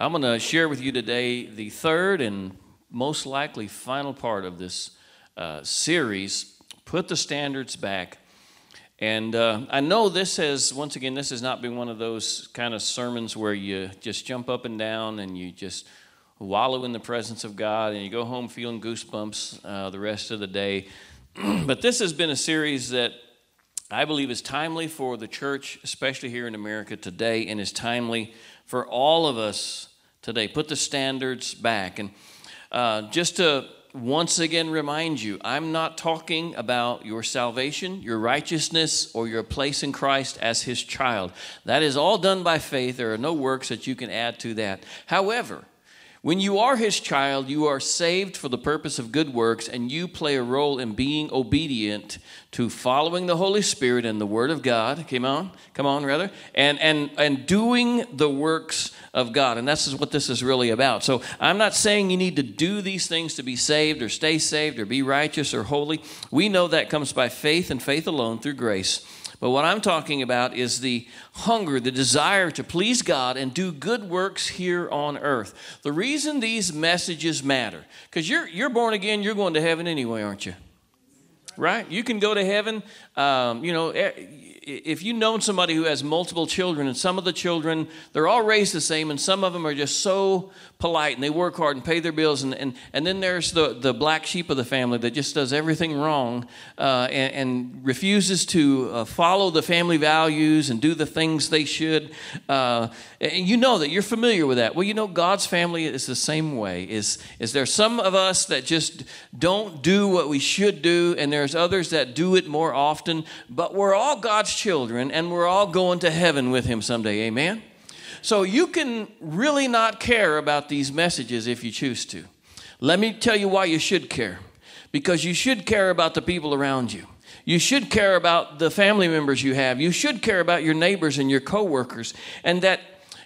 I'm going to share with you today the third and most likely final part of this uh, series Put the Standards Back. And uh, I know this has, once again, this has not been one of those kind of sermons where you just jump up and down and you just wallow in the presence of God and you go home feeling goosebumps uh, the rest of the day. but this has been a series that I believe is timely for the church, especially here in America today, and is timely for all of us today. Put the standards back. And uh, just to once again remind you, I'm not talking about your salvation, your righteousness, or your place in Christ as his child. That is all done by faith. There are no works that you can add to that. However, when you are his child, you are saved for the purpose of good works, and you play a role in being obedient to following the Holy Spirit and the Word of God. Come on, come on, rather, and and and doing the works of God. And that's what this is really about. So I'm not saying you need to do these things to be saved or stay saved or be righteous or holy. We know that comes by faith and faith alone through grace. But what I'm talking about is the hunger, the desire to please God and do good works here on earth. The reason these messages matter, because you're, you're born again, you're going to heaven anyway, aren't you? Right? You can go to heaven. Um, you know, if you've known somebody who has multiple children, and some of the children, they're all raised the same, and some of them are just so polite and they work hard and pay their bills, and, and, and then there's the, the black sheep of the family that just does everything wrong uh, and, and, refuses to uh, follow the family values and do the things they should. Uh, and you know that you're familiar with that. Well, you know, God's family is the same way. Is, is there some of us that just don't do what we should do, and there's others that do it more often, but we're all God's children and we're all going to heaven with Him someday. Amen? So you can really not care about these messages if you choose to. Let me tell you why you should care. Because you should care about the people around you. You should care about the family members you have. You should care about your neighbors and your coworkers. And that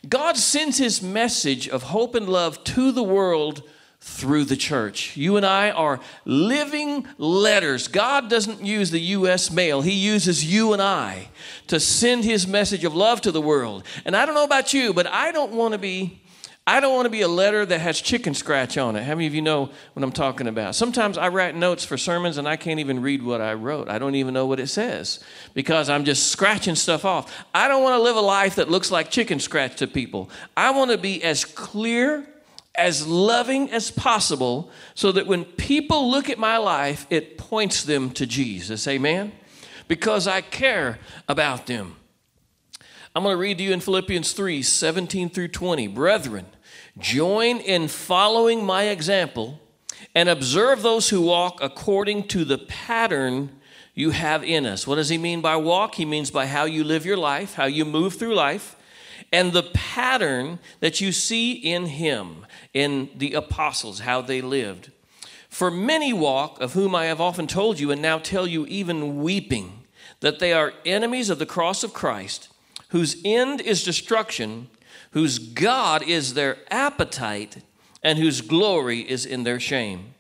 God sends his message of hope and love to the world through the church. You and I are living letters. God doesn't use the U.S. mail, He uses you and I to send His message of love to the world. And I don't know about you, but I don't want to be. I don't want to be a letter that has chicken scratch on it. How many of you know what I'm talking about? Sometimes I write notes for sermons and I can't even read what I wrote. I don't even know what it says because I'm just scratching stuff off. I don't want to live a life that looks like chicken scratch to people. I want to be as clear as loving as possible so that when people look at my life, it points them to Jesus. Amen? Because I care about them. I'm going to read to you in Philippians 3 17 through 20. Brethren, join in following my example and observe those who walk according to the pattern you have in us. What does he mean by walk? He means by how you live your life, how you move through life, and the pattern that you see in him in the apostles, how they lived. For many walk, of whom I have often told you, and now tell you, even weeping, that they are enemies of the cross of Christ, whose end is destruction, whose God is their appetite, and whose glory is in their shame,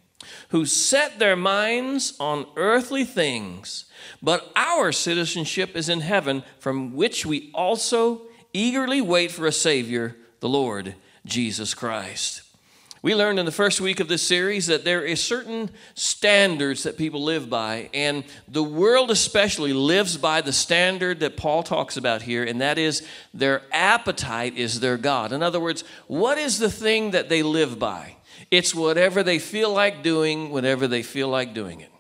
who set their minds on earthly things, but our citizenship is in heaven, from which we also eagerly wait for a Savior, the Lord Jesus Christ. We learned in the first week of this series that there is certain standards that people live by, and the world especially lives by the standard that Paul talks about here, and that is their appetite is their God. In other words, what is the thing that they live by? It's whatever they feel like doing, whenever they feel like doing it.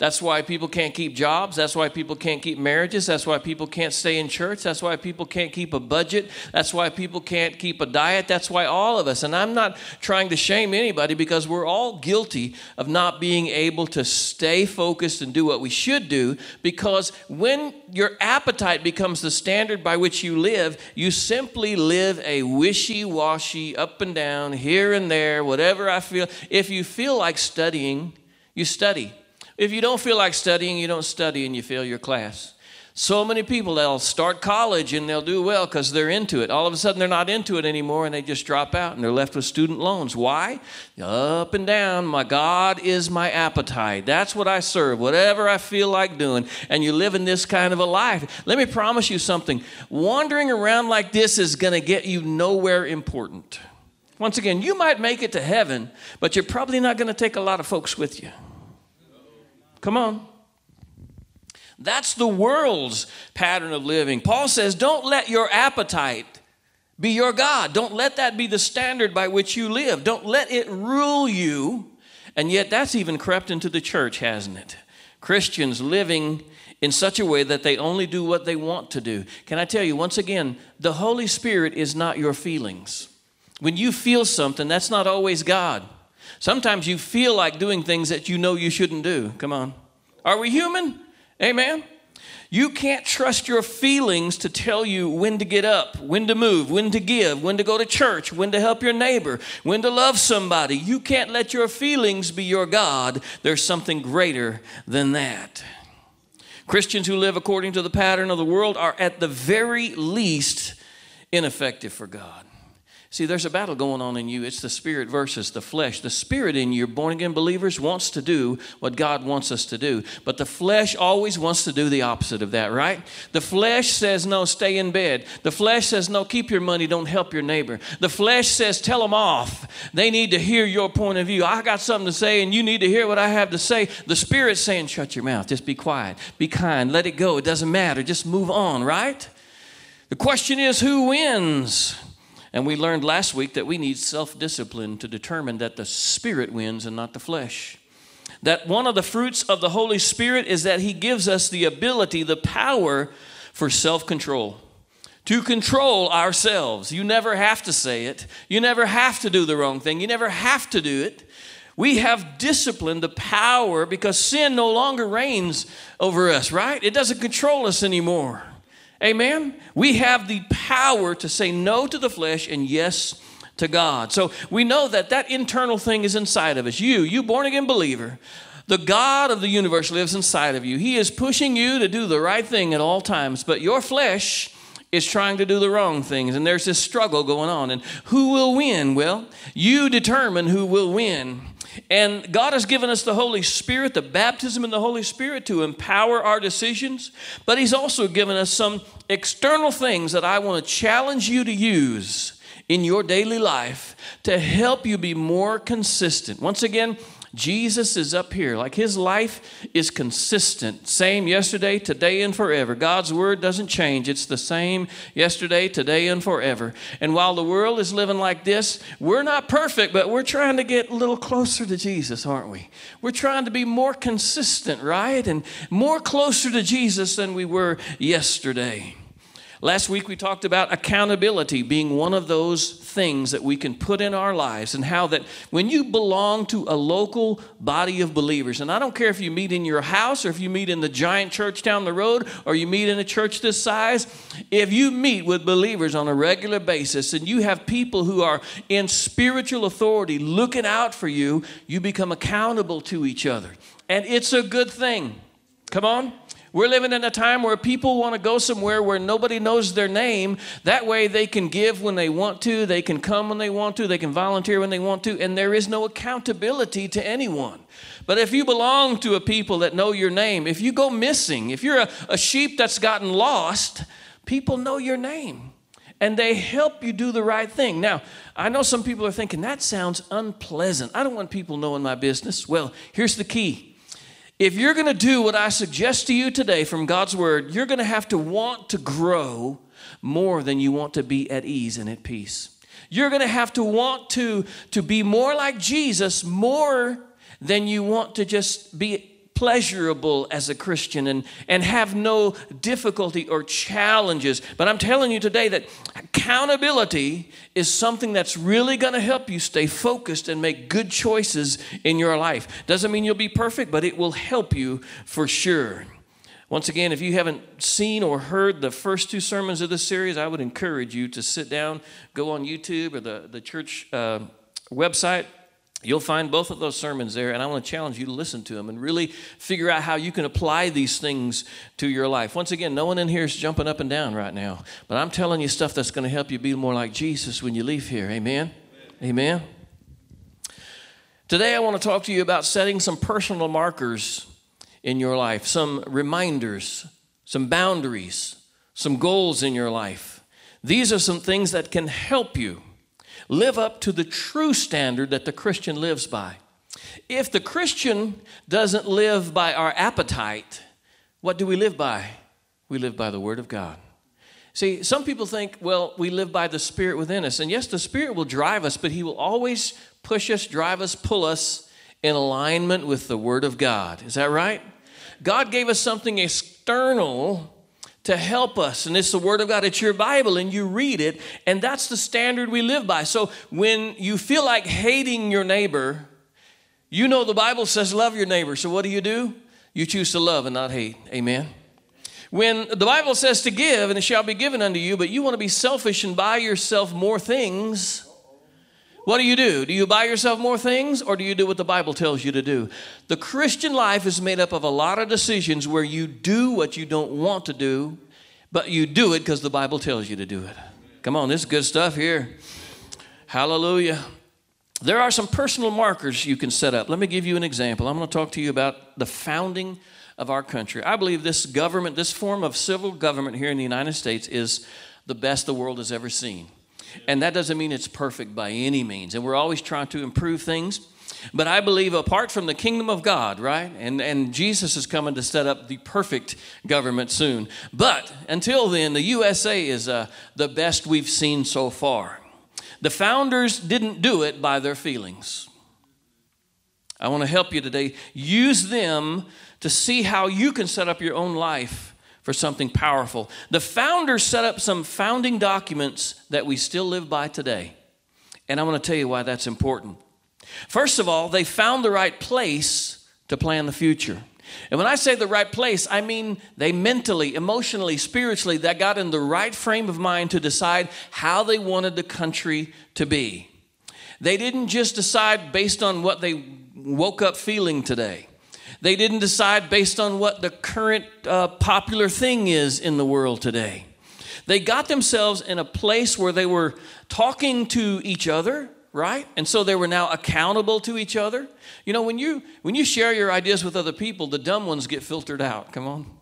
That's why people can't keep jobs. That's why people can't keep marriages. That's why people can't stay in church. That's why people can't keep a budget. That's why people can't keep a diet. That's why all of us, and I'm not trying to shame anybody because we're all guilty of not being able to stay focused and do what we should do because when your appetite becomes the standard by which you live, you simply live a wishy washy, up and down, here and there, whatever I feel. If you feel like studying, you study. If you don't feel like studying, you don't study and you fail your class. So many people, they'll start college and they'll do well because they're into it. All of a sudden, they're not into it anymore and they just drop out and they're left with student loans. Why? Up and down. My God is my appetite. That's what I serve, whatever I feel like doing. And you live in this kind of a life. Let me promise you something wandering around like this is going to get you nowhere important. Once again, you might make it to heaven, but you're probably not going to take a lot of folks with you. Come on. That's the world's pattern of living. Paul says, don't let your appetite be your God. Don't let that be the standard by which you live. Don't let it rule you. And yet, that's even crept into the church, hasn't it? Christians living in such a way that they only do what they want to do. Can I tell you, once again, the Holy Spirit is not your feelings. When you feel something, that's not always God. Sometimes you feel like doing things that you know you shouldn't do. Come on. Are we human? Amen. You can't trust your feelings to tell you when to get up, when to move, when to give, when to go to church, when to help your neighbor, when to love somebody. You can't let your feelings be your God. There's something greater than that. Christians who live according to the pattern of the world are at the very least ineffective for God. See, there's a battle going on in you. It's the spirit versus the flesh. The spirit in you, born again believers, wants to do what God wants us to do. But the flesh always wants to do the opposite of that, right? The flesh says, no, stay in bed. The flesh says, no, keep your money, don't help your neighbor. The flesh says, tell them off. They need to hear your point of view. I got something to say, and you need to hear what I have to say. The spirit's saying, shut your mouth, just be quiet, be kind, let it go. It doesn't matter, just move on, right? The question is, who wins? And we learned last week that we need self discipline to determine that the Spirit wins and not the flesh. That one of the fruits of the Holy Spirit is that He gives us the ability, the power for self control. To control ourselves. You never have to say it. You never have to do the wrong thing. You never have to do it. We have discipline, the power, because sin no longer reigns over us, right? It doesn't control us anymore. Amen? We have the power to say no to the flesh and yes to God. So we know that that internal thing is inside of us. You, you born again believer, the God of the universe lives inside of you. He is pushing you to do the right thing at all times, but your flesh is trying to do the wrong things, and there's this struggle going on. And who will win? Well, you determine who will win. And God has given us the Holy Spirit, the baptism in the Holy Spirit to empower our decisions, but He's also given us some external things that I want to challenge you to use in your daily life to help you be more consistent. Once again, Jesus is up here. Like his life is consistent. Same yesterday, today, and forever. God's word doesn't change. It's the same yesterday, today, and forever. And while the world is living like this, we're not perfect, but we're trying to get a little closer to Jesus, aren't we? We're trying to be more consistent, right? And more closer to Jesus than we were yesterday. Last week we talked about accountability being one of those things that we can put in our lives, and how that when you belong to a local body of believers, and I don't care if you meet in your house or if you meet in the giant church down the road or you meet in a church this size, if you meet with believers on a regular basis and you have people who are in spiritual authority looking out for you, you become accountable to each other. And it's a good thing. Come on. We're living in a time where people want to go somewhere where nobody knows their name. That way they can give when they want to, they can come when they want to, they can volunteer when they want to, and there is no accountability to anyone. But if you belong to a people that know your name, if you go missing, if you're a, a sheep that's gotten lost, people know your name and they help you do the right thing. Now, I know some people are thinking that sounds unpleasant. I don't want people knowing my business. Well, here's the key if you're going to do what I suggest to you today from God's Word, you're going to have to want to grow more than you want to be at ease and at peace. You're going to have to want to, to be more like Jesus more than you want to just be pleasurable as a Christian and, and have no difficulty or challenges. But I'm telling you today that accountability is something that's really going to help you stay focused and make good choices in your life. Doesn't mean you'll be perfect, but it will help you for sure. Once again, if you haven't seen or heard the first two sermons of this series, I would encourage you to sit down, go on YouTube or the, the church uh, website, You'll find both of those sermons there, and I want to challenge you to listen to them and really figure out how you can apply these things to your life. Once again, no one in here is jumping up and down right now, but I'm telling you stuff that's going to help you be more like Jesus when you leave here. Amen? Amen. Amen. Today, I want to talk to you about setting some personal markers in your life, some reminders, some boundaries, some goals in your life. These are some things that can help you live up to the true standard that the Christian lives by. If the Christian doesn't live by our appetite, what do we live by? We live by the Word of God. See, some people think, well, we live by the Spirit within us. And yes, the Spirit will drive us, but He will always push us, drive us, pull us in alignment with the Word of God. Is that right? God gave us something external to help us, and it's the Word of God. It's your Bible, and you read it, and that's the standard we live by. So when you feel like hating your neighbor, you know the Bible says love your neighbor. So what do you do? You choose to love and not hate. Amen. When the Bible says to give, and it shall be given unto you, but you want to be selfish and buy yourself more things, what do you do? Do you buy yourself more things or do you do what the Bible tells you to do? The Christian life is made up of a lot of decisions where you do what you don't want to do, but you do it because the Bible tells you to do it. Come on, this is good stuff here. Hallelujah. There are some personal markers you can set up. Let me give you an example. I'm going to talk to you about the founding of our country. I believe this government, this form of civil government here in the United States, is the best the world has ever seen. And that doesn't mean it's perfect by any means. And we're always trying to improve things. But I believe apart from the kingdom of God, right? And, and Jesus is coming to set up the perfect government soon. But until then, the USA is uh, the best we've seen so far. The founders didn't do it by their feelings. I want to help you today. Use them to see how you can set up your own life for something powerful. The founders set up some founding documents that we still live by today. And I want to tell you why that's important. First of all, they found the right place to plan the future. And when I say the right place, I mean they mentally, emotionally, spiritually, that got in the right frame of mind to decide how they wanted the country to be. They didn't just decide based on what they woke up feeling today. They didn't decide based on what the current uh, popular thing is in the world today. They got themselves in a place where they were talking to each other, right? And so they were now accountable to each other. You know, when you when you share your ideas with other people, the dumb ones get filtered out. Come on.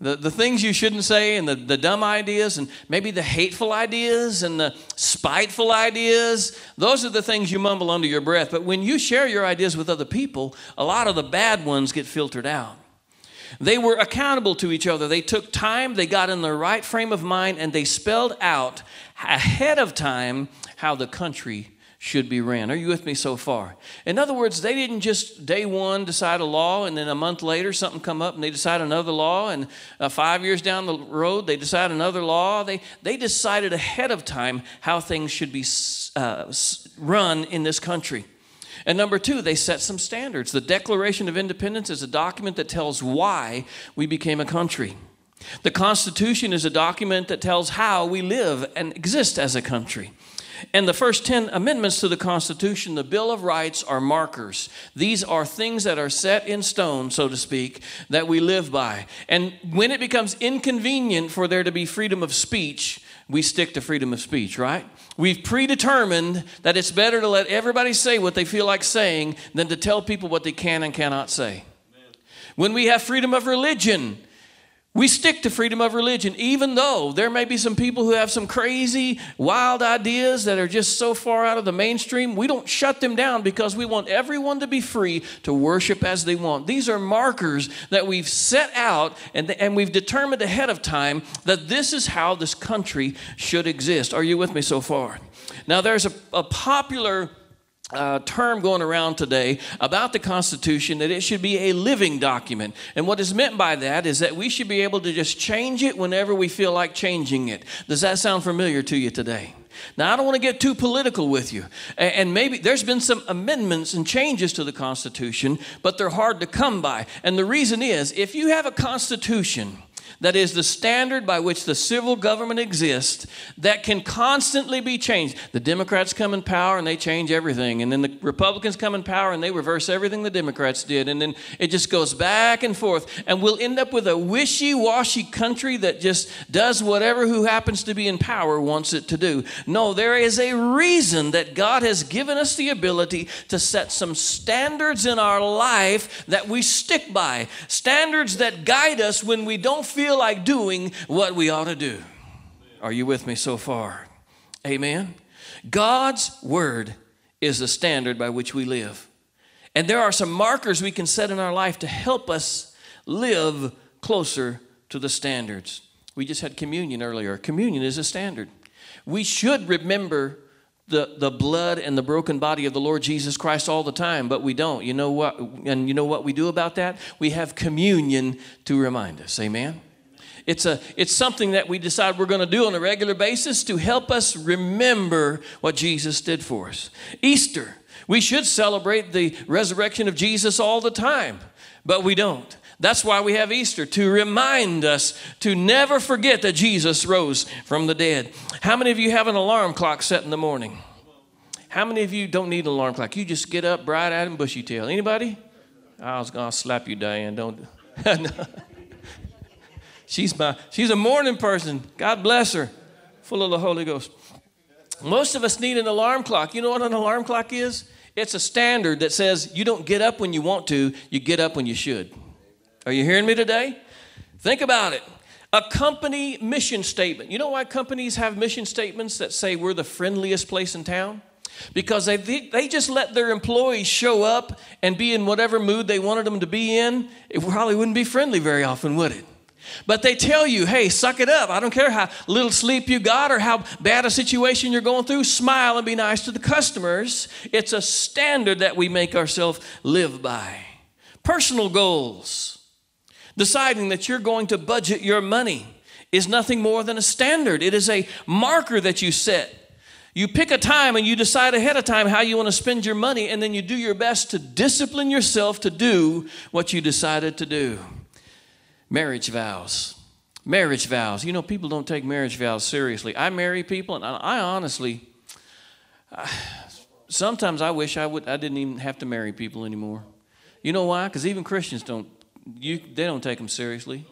The, the things you shouldn't say and the, the dumb ideas and maybe the hateful ideas and the spiteful ideas, those are the things you mumble under your breath. But when you share your ideas with other people, a lot of the bad ones get filtered out. They were accountable to each other. They took time, they got in the right frame of mind, and they spelled out ahead of time how the country should be ran. Are you with me so far? In other words, they didn't just day one decide a law and then a month later something come up and they decide another law and uh, five years down the road they decide another law. They, they decided ahead of time how things should be uh, run in this country. And number two, they set some standards. The Declaration of Independence is a document that tells why we became a country. The Constitution is a document that tells how we live and exist as a country. And the first 10 amendments to the Constitution, the Bill of Rights, are markers. These are things that are set in stone, so to speak, that we live by. And when it becomes inconvenient for there to be freedom of speech, we stick to freedom of speech, right? We've predetermined that it's better to let everybody say what they feel like saying than to tell people what they can and cannot say. When we have freedom of religion, we stick to freedom of religion, even though there may be some people who have some crazy, wild ideas that are just so far out of the mainstream. We don't shut them down because we want everyone to be free to worship as they want. These are markers that we've set out and, and we've determined ahead of time that this is how this country should exist. Are you with me so far? Now, there's a, a popular uh, term going around today about the Constitution that it should be a living document. And what is meant by that is that we should be able to just change it whenever we feel like changing it. Does that sound familiar to you today? Now, I don't want to get too political with you. And maybe there's been some amendments and changes to the Constitution, but they're hard to come by. And the reason is if you have a Constitution, that is the standard by which the civil government exists that can constantly be changed. The Democrats come in power and they change everything, and then the Republicans come in power and they reverse everything the Democrats did, and then it just goes back and forth, and we'll end up with a wishy washy country that just does whatever who happens to be in power wants it to do. No, there is a reason that God has given us the ability to set some standards in our life that we stick by, standards that guide us when we don't feel feel like doing what we ought to do. Are you with me so far? Amen. God's word is the standard by which we live. And there are some markers we can set in our life to help us live closer to the standards. We just had communion earlier. Communion is a standard. We should remember the, the blood and the broken body of the Lord Jesus Christ all the time, but we don't. You know what? And you know what we do about that? We have communion to remind us. Amen? It's, a, it's something that we decide we're going to do on a regular basis to help us remember what Jesus did for us. Easter, we should celebrate the resurrection of Jesus all the time, but we don't. That's why we have Easter, to remind us to never forget that Jesus rose from the dead. How many of you have an alarm clock set in the morning? How many of you don't need an alarm clock? You just get up bright eyed and bushy tail. Anybody? I was going to slap you, Diane. Don't. she's, my, she's a morning person. God bless her. Full of the Holy Ghost. Most of us need an alarm clock. You know what an alarm clock is? It's a standard that says you don't get up when you want to, you get up when you should. Are you hearing me today? Think about it. A company mission statement. You know why companies have mission statements that say we're the friendliest place in town? Because they, they just let their employees show up and be in whatever mood they wanted them to be in. It probably wouldn't be friendly very often, would it? But they tell you, hey, suck it up. I don't care how little sleep you got or how bad a situation you're going through. Smile and be nice to the customers. It's a standard that we make ourselves live by. Personal goals. Deciding that you're going to budget your money is nothing more than a standard, it is a marker that you set. You pick a time and you decide ahead of time how you want to spend your money, and then you do your best to discipline yourself to do what you decided to do. Marriage vows. Marriage vows. You know, people don't take marriage vows seriously. I marry people, and I honestly, I, sometimes I wish I would. I didn't even have to marry people anymore. You know why? Because even Christians don't you, they don't take them seriously.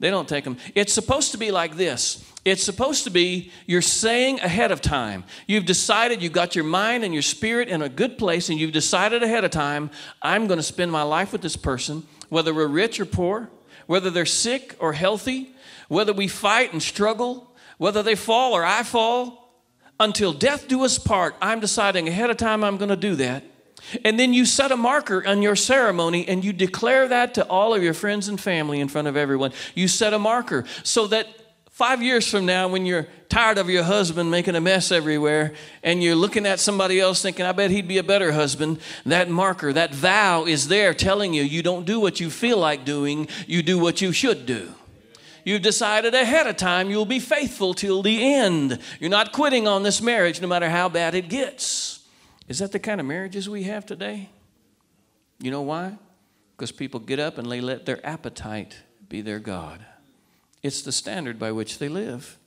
They don't take them. It's supposed to be like this. It's supposed to be you're saying ahead of time. You've decided, you've got your mind and your spirit in a good place, and you've decided ahead of time, I'm going to spend my life with this person, whether we're rich or poor, whether they're sick or healthy, whether we fight and struggle, whether they fall or I fall. Until death do us part, I'm deciding ahead of time I'm going to do that. And then you set a marker on your ceremony and you declare that to all of your friends and family in front of everyone. You set a marker so that five years from now, when you're tired of your husband making a mess everywhere and you're looking at somebody else thinking, I bet he'd be a better husband, that marker, that vow is there telling you you don't do what you feel like doing, you do what you should do. You've decided ahead of time you'll be faithful till the end. You're not quitting on this marriage no matter how bad it gets. Is that the kind of marriages we have today? You know why? Because people get up and they let their appetite be their God. It's the standard by which they live.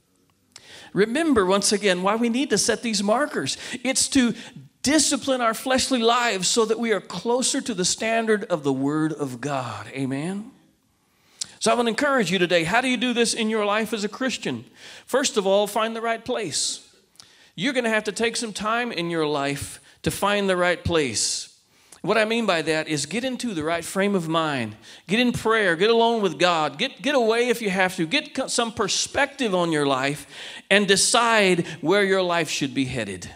Remember, once again, why we need to set these markers. It's to discipline our fleshly lives so that we are closer to the standard of the Word of God. Amen? So I want to encourage you today. How do you do this in your life as a Christian? First of all, find the right place. You're going to have to take some time in your life to find the right place. What I mean by that is get into the right frame of mind. Get in prayer, get alone with God, get, get away if you have to, get some perspective on your life, and decide where your life should be headed.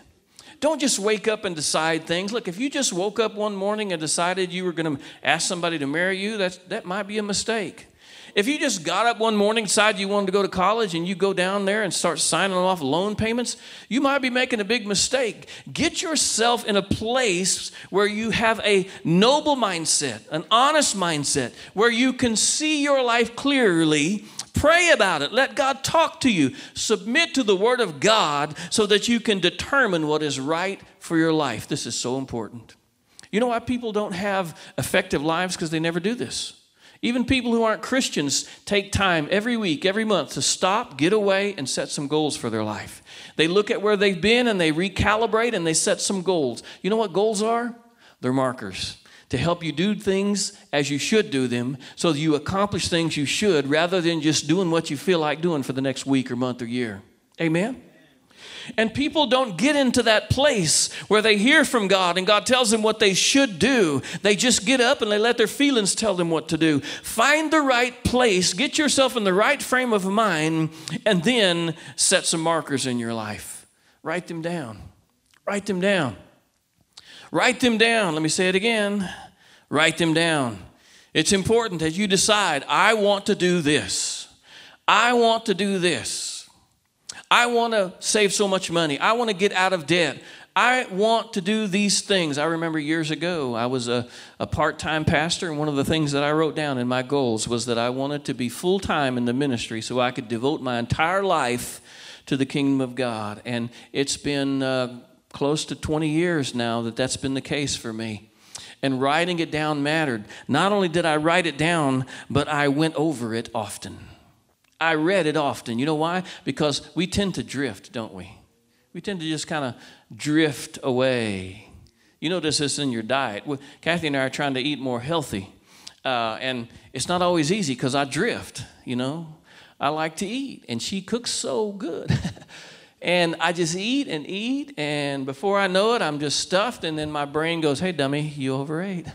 Don't just wake up and decide things. Look, if you just woke up one morning and decided you were going to ask somebody to marry you, that's, that might be a mistake. If you just got up one morning, decided you wanted to go to college, and you go down there and start signing off loan payments, you might be making a big mistake. Get yourself in a place where you have a noble mindset, an honest mindset, where you can see your life clearly. Pray about it. Let God talk to you. Submit to the Word of God so that you can determine what is right for your life. This is so important. You know why people don't have effective lives? Because they never do this. Even people who aren't Christians take time every week, every month to stop, get away, and set some goals for their life. They look at where they've been and they recalibrate and they set some goals. You know what goals are? They're markers to help you do things as you should do them so that you accomplish things you should rather than just doing what you feel like doing for the next week or month or year. Amen? And people don't get into that place where they hear from God and God tells them what they should do. They just get up and they let their feelings tell them what to do. Find the right place, get yourself in the right frame of mind, and then set some markers in your life. Write them down. Write them down. Write them down. Let me say it again. Write them down. It's important that you decide I want to do this. I want to do this. I want to save so much money. I want to get out of debt. I want to do these things. I remember years ago, I was a, a part time pastor, and one of the things that I wrote down in my goals was that I wanted to be full time in the ministry so I could devote my entire life to the kingdom of God. And it's been uh, close to 20 years now that that's been the case for me. And writing it down mattered. Not only did I write it down, but I went over it often. I read it often. You know why? Because we tend to drift, don't we? We tend to just kind of drift away. You notice this in your diet. Well, Kathy and I are trying to eat more healthy. Uh, and it's not always easy because I drift, you know. I like to eat, and she cooks so good. and I just eat and eat, and before I know it, I'm just stuffed, and then my brain goes, Hey, dummy, you overate.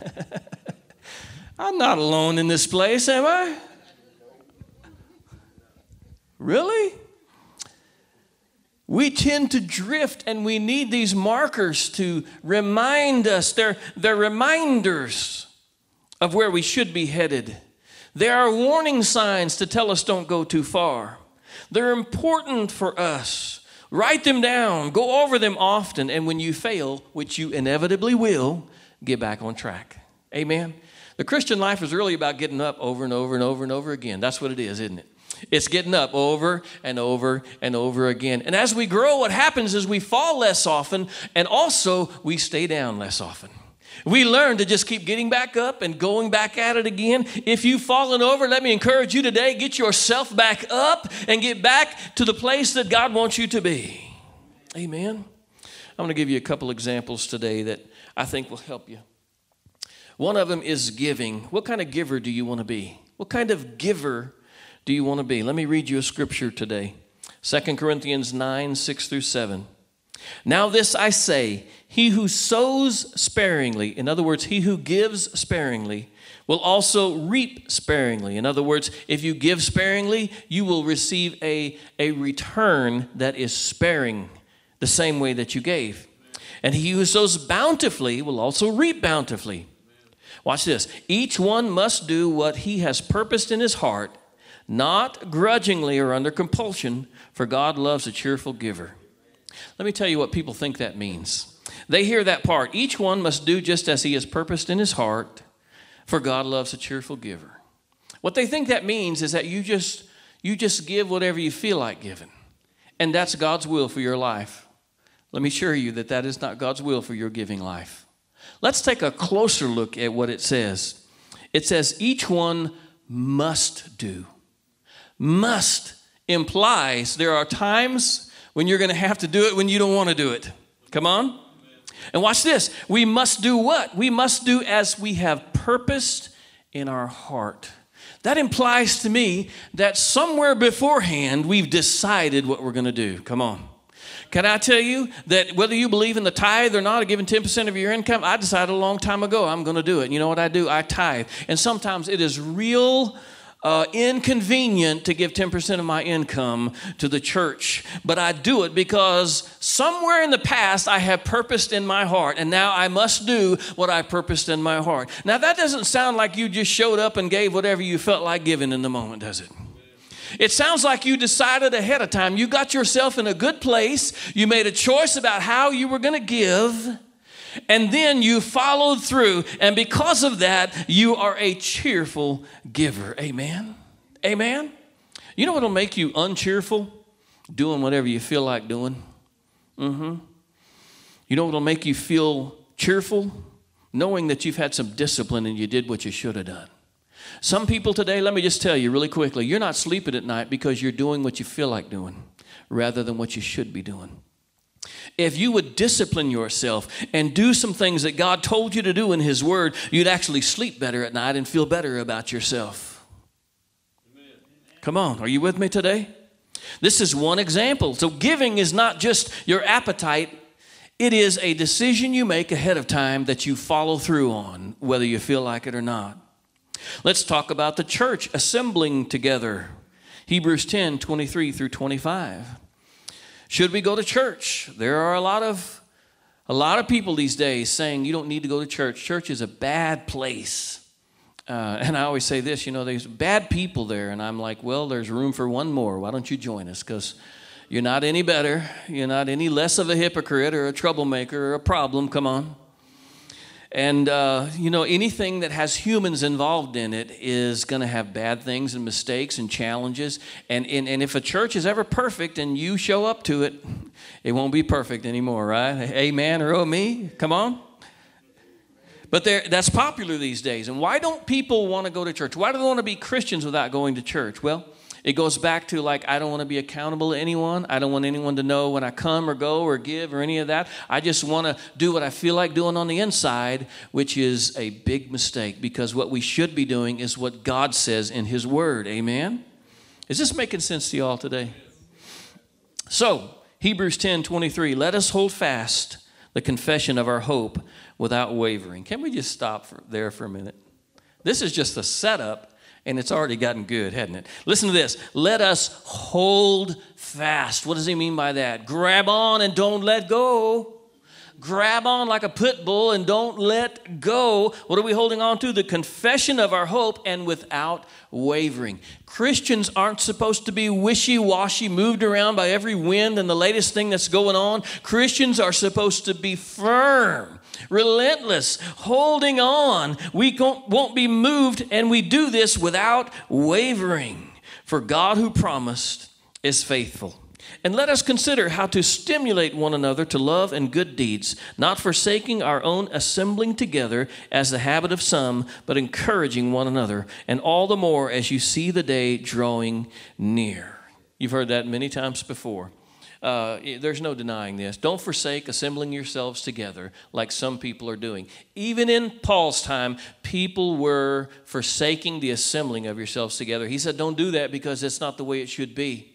I'm not alone in this place, am I? Really? We tend to drift and we need these markers to remind us. They're, they're reminders of where we should be headed. There are warning signs to tell us don't go too far. They're important for us. Write them down, go over them often, and when you fail, which you inevitably will, get back on track. Amen. The Christian life is really about getting up over and over and over and over again. That's what it is, isn't it? It's getting up over and over and over again. And as we grow, what happens is we fall less often and also we stay down less often. We learn to just keep getting back up and going back at it again. If you've fallen over, let me encourage you today get yourself back up and get back to the place that God wants you to be. Amen. I'm going to give you a couple examples today that I think will help you. One of them is giving. What kind of giver do you want to be? What kind of giver do you want to be? Let me read you a scripture today 2 Corinthians 9 6 through 7. Now, this I say he who sows sparingly, in other words, he who gives sparingly, will also reap sparingly. In other words, if you give sparingly, you will receive a, a return that is sparing, the same way that you gave. And he who sows bountifully will also reap bountifully. Watch this. Each one must do what he has purposed in his heart not grudgingly or under compulsion, for God loves a cheerful giver. Let me tell you what people think that means. They hear that part. Each one must do just as he has purposed in his heart, for God loves a cheerful giver. What they think that means is that you just you just give whatever you feel like giving. And that's God's will for your life. Let me assure you that that is not God's will for your giving life. Let's take a closer look at what it says. It says each one must do must implies there are times when you're going to have to do it when you don't want to do it. Come on. And watch this. We must do what? We must do as we have purposed in our heart. That implies to me that somewhere beforehand we've decided what we're going to do. Come on. Can I tell you that whether you believe in the tithe or not, or giving 10% of your income, I decided a long time ago I'm going to do it. You know what I do? I tithe. And sometimes it is real uh, inconvenient to give 10% of my income to the church, but I do it because somewhere in the past I have purposed in my heart, and now I must do what I purposed in my heart. Now, that doesn't sound like you just showed up and gave whatever you felt like giving in the moment, does it? It sounds like you decided ahead of time. You got yourself in a good place. You made a choice about how you were going to give and then you followed through, and because of that, you are a cheerful giver. Amen. Amen. You know what'll make you uncheerful? Doing whatever you feel like doing. Mm-hmm. You know what'll make you feel cheerful? Knowing that you've had some discipline and you did what you should have done. Some people today, let me just tell you really quickly, you're not sleeping at night because you're doing what you feel like doing rather than what you should be doing. If you would discipline yourself and do some things that God told you to do in His Word, you'd actually sleep better at night and feel better about yourself. Amen. Come on, are you with me today? This is one example. So, giving is not just your appetite, it is a decision you make ahead of time that you follow through on, whether you feel like it or not. Let's talk about the church assembling together. Hebrews 10 23 through 25. Should we go to church? There are a lot of a lot of people these days saying you don't need to go to church. Church is a bad place. Uh, and I always say this, you know, there's bad people there. And I'm like, well, there's room for one more. Why don't you join us? Because you're not any better. You're not any less of a hypocrite or a troublemaker or a problem. Come on. And, uh, you know, anything that has humans involved in it is going to have bad things and mistakes and challenges. And, and, and if a church is ever perfect and you show up to it, it won't be perfect anymore, right? Amen or oh me? Come on. But that's popular these days. And why don't people want to go to church? Why do they want to be Christians without going to church? Well, it goes back to like, I don't want to be accountable to anyone. I don't want anyone to know when I come or go or give or any of that. I just want to do what I feel like doing on the inside, which is a big mistake because what we should be doing is what God says in His Word. Amen? Is this making sense to y'all today? So, Hebrews 10 23, let us hold fast the confession of our hope without wavering. Can we just stop for, there for a minute? This is just a setup and it's already gotten good, hasn't it? Listen to this. Let us hold fast. What does he mean by that? Grab on and don't let go. Grab on like a pit bull and don't let go. What are we holding on to? The confession of our hope and without wavering. Christians aren't supposed to be wishy washy, moved around by every wind and the latest thing that's going on. Christians are supposed to be firm relentless, holding on. We won't be moved, and we do this without wavering. For God who promised is faithful. And let us consider how to stimulate one another to love and good deeds, not forsaking our own assembling together as the habit of some, but encouraging one another, and all the more as you see the day drawing near. You've heard that many times before. Uh, there's no denying this. Don't forsake assembling yourselves together like some people are doing. Even in Paul's time, people were forsaking the assembling of yourselves together. He said, Don't do that because it's not the way it should be.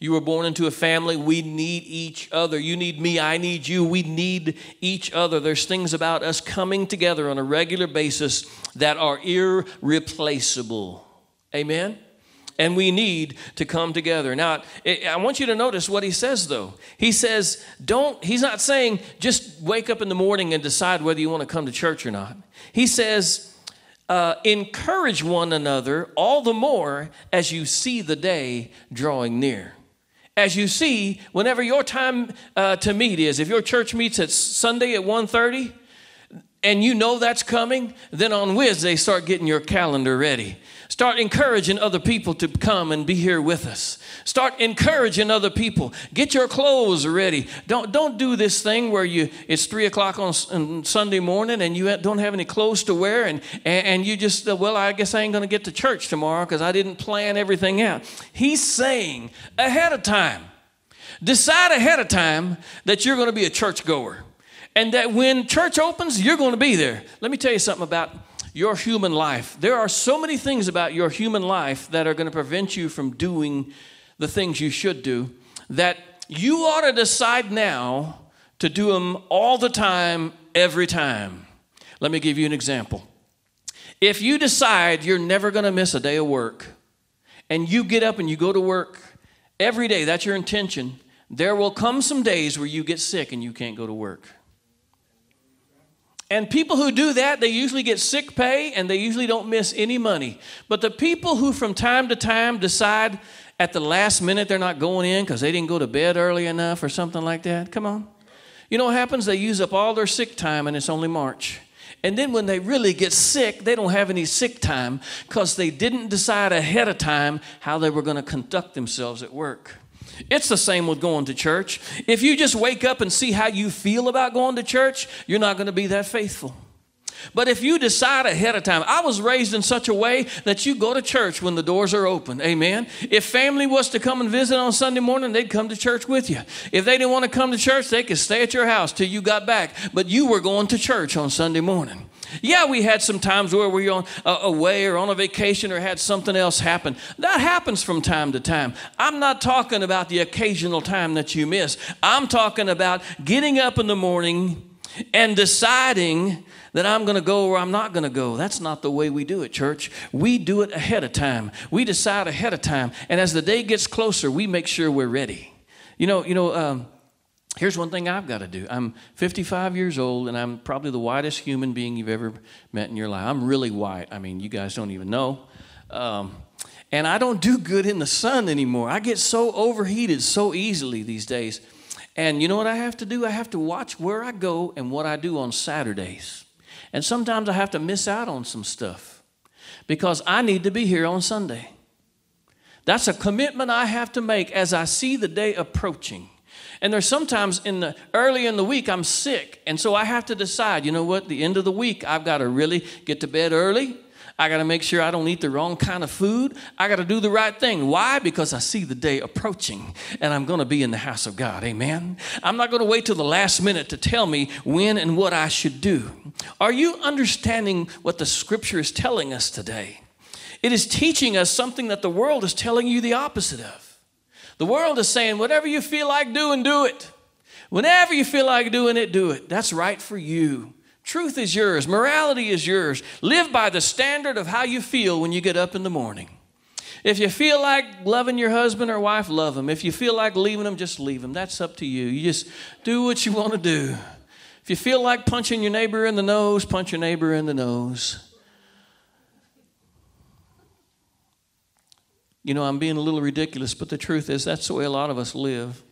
You were born into a family. We need each other. You need me. I need you. We need each other. There's things about us coming together on a regular basis that are irreplaceable. Amen? And we need to come together. Now, I want you to notice what he says, though. He says, don't, he's not saying just wake up in the morning and decide whether you want to come to church or not. He says, uh, encourage one another all the more as you see the day drawing near. As you see, whenever your time uh, to meet is, if your church meets at Sunday at 1.30, and you know that's coming, then on Wednesday start getting your calendar ready. Start encouraging other people to come and be here with us. Start encouraging other people. Get your clothes ready. Don't, don't do this thing where you it's three o'clock on, on Sunday morning and you don't have any clothes to wear and, and, and you just, uh, well, I guess I ain't going to get to church tomorrow because I didn't plan everything out. He's saying ahead of time, decide ahead of time that you're going to be a church goer and that when church opens, you're going to be there. Let me tell you something about your human life. There are so many things about your human life that are going to prevent you from doing the things you should do that you ought to decide now to do them all the time, every time. Let me give you an example. If you decide you're never going to miss a day of work, and you get up and you go to work every day, that's your intention, there will come some days where you get sick and you can't go to work. And people who do that, they usually get sick pay and they usually don't miss any money. But the people who from time to time decide at the last minute they're not going in because they didn't go to bed early enough or something like that, come on. You know what happens? They use up all their sick time and it's only March. And then when they really get sick, they don't have any sick time because they didn't decide ahead of time how they were going to conduct themselves at work. It's the same with going to church. If you just wake up and see how you feel about going to church, you're not going to be that faithful. But if you decide ahead of time, I was raised in such a way that you go to church when the doors are open. Amen. If family was to come and visit on Sunday morning, they'd come to church with you. If they didn't want to come to church, they could stay at your house till you got back. But you were going to church on Sunday morning. Yeah, we had some times where we were on uh, away or on a vacation or had something else happen. That happens from time to time. I'm not talking about the occasional time that you miss. I'm talking about getting up in the morning and deciding that I'm going to go or I'm not going to go. That's not the way we do it, church. We do it ahead of time. We decide ahead of time. And as the day gets closer, we make sure we're ready. You know, you know, um, here's one thing I've got to do. I'm 55 years old, and I'm probably the whitest human being you've ever met in your life. I'm really white. I mean, you guys don't even know. Um, and I don't do good in the sun anymore. I get so overheated so easily these days. And you know what I have to do? I have to watch where I go and what I do on Saturdays. And sometimes I have to miss out on some stuff because I need to be here on Sunday. That's a commitment I have to make as I see the day approaching. And there's sometimes in the early in the week I'm sick, and so I have to decide, you know what, the end of the week I've got to really get to bed early. I got to make sure I don't eat the wrong kind of food. I got to do the right thing. Why? Because I see the day approaching and I'm going to be in the house of God. Amen. I'm not going to wait till the last minute to tell me when and what I should do. Are you understanding what the scripture is telling us today? It is teaching us something that the world is telling you the opposite of. The world is saying, whatever you feel like doing, do it. Whenever you feel like doing it, do it. That's right for you. Truth is yours, morality is yours. Live by the standard of how you feel when you get up in the morning. If you feel like loving your husband or wife, love them. If you feel like leaving them, just leave them. That's up to you. You just do what you want to do. If you feel like punching your neighbor in the nose, punch your neighbor in the nose. You know, I'm being a little ridiculous, but the truth is that's the way a lot of us live.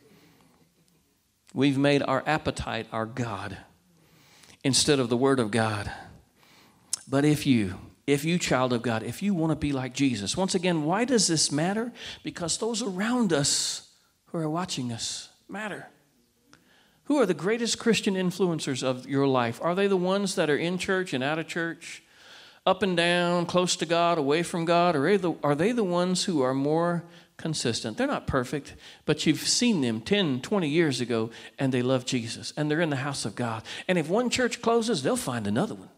We've made our appetite our God instead of the Word of God. But if you, if you, child of God, if you want to be like Jesus, once again, why does this matter? Because those around us who are watching us matter. Who are the greatest Christian influencers of your life? Are they the ones that are in church and out of church, up and down, close to God, away from God? Or are they the, are they the ones who are more consistent. They're not perfect, but you've seen them 10, 20 years ago, and they love Jesus, and they're in the house of God. And if one church closes, they'll find another one.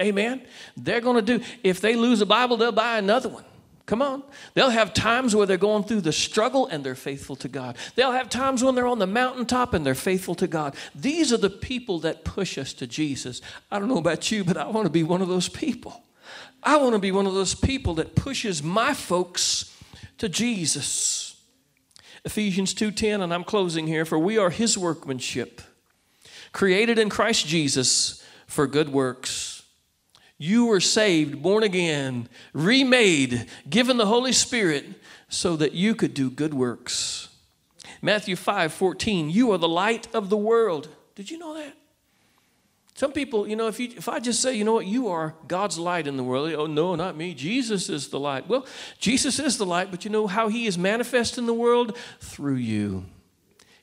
Amen. They're going to do, if they lose a Bible, they'll buy another one. Come on. They'll have times where they're going through the struggle and they're faithful to God. They'll have times when they're on the mountaintop and they're faithful to God. These are the people that push us to Jesus. I don't know about you, but I want to be one of those people. I want to be one of those people that pushes my folks to Jesus. Ephesians 2:10 and I'm closing here for we are his workmanship created in Christ Jesus for good works. You were saved, born again, remade, given the Holy Spirit so that you could do good works. Matthew 5 14, you are the light of the world. Did you know that? Some people, you know, if, you, if I just say, you know what, you are God's light in the world, oh, no, not me. Jesus is the light. Well, Jesus is the light, but you know how he is manifest in the world? Through you.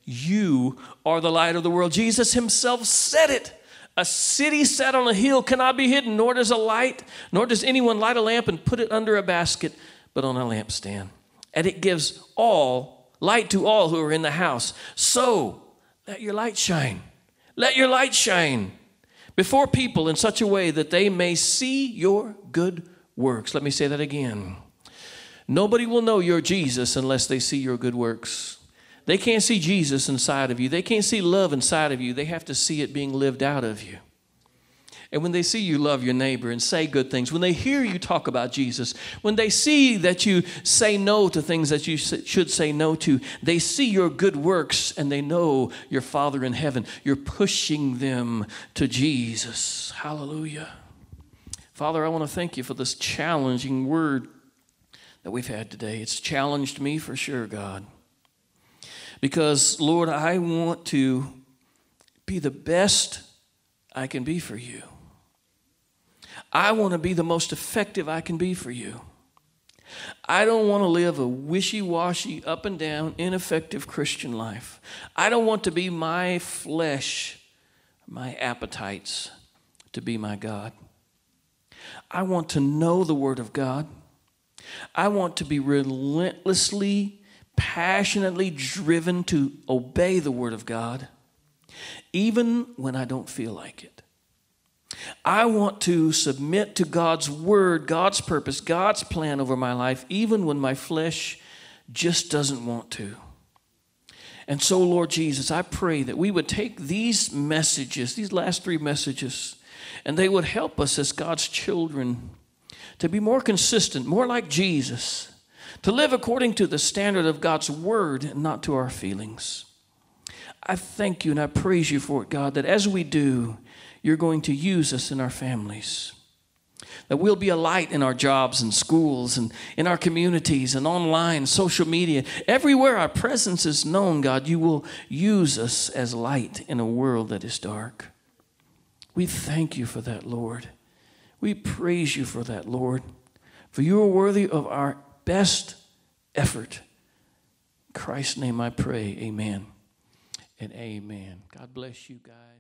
You are the light of the world. Jesus himself said it. A city set on a hill cannot be hidden, nor does a light, nor does anyone light a lamp and put it under a basket, but on a lampstand. And it gives all light to all who are in the house. So let your light shine. Let your light shine before people in such a way that they may see your good works. Let me say that again. Nobody will know you're Jesus unless they see your good works. They can't see Jesus inside of you, they can't see love inside of you. They have to see it being lived out of you. And when they see you love your neighbor and say good things, when they hear you talk about Jesus, when they see that you say no to things that you should say no to, they see your good works and they know your Father in heaven. You're pushing them to Jesus. Hallelujah. Father, I want to thank you for this challenging word that we've had today. It's challenged me for sure, God. Because, Lord, I want to be the best I can be for you. I want to be the most effective I can be for you. I don't want to live a wishy washy, up and down, ineffective Christian life. I don't want to be my flesh, my appetites, to be my God. I want to know the Word of God. I want to be relentlessly, passionately driven to obey the Word of God, even when I don't feel like it. I want to submit to God's word, God's purpose, God's plan over my life, even when my flesh just doesn't want to. And so, Lord Jesus, I pray that we would take these messages, these last three messages, and they would help us as God's children to be more consistent, more like Jesus, to live according to the standard of God's word and not to our feelings. I thank you and I praise you for it, God, that as we do, you're going to use us in our families. That we'll be a light in our jobs and schools and in our communities and online, social media. Everywhere our presence is known, God, you will use us as light in a world that is dark. We thank you for that, Lord. We praise you for that, Lord. For you are worthy of our best effort. In Christ's name I pray, amen and amen. God bless you guys.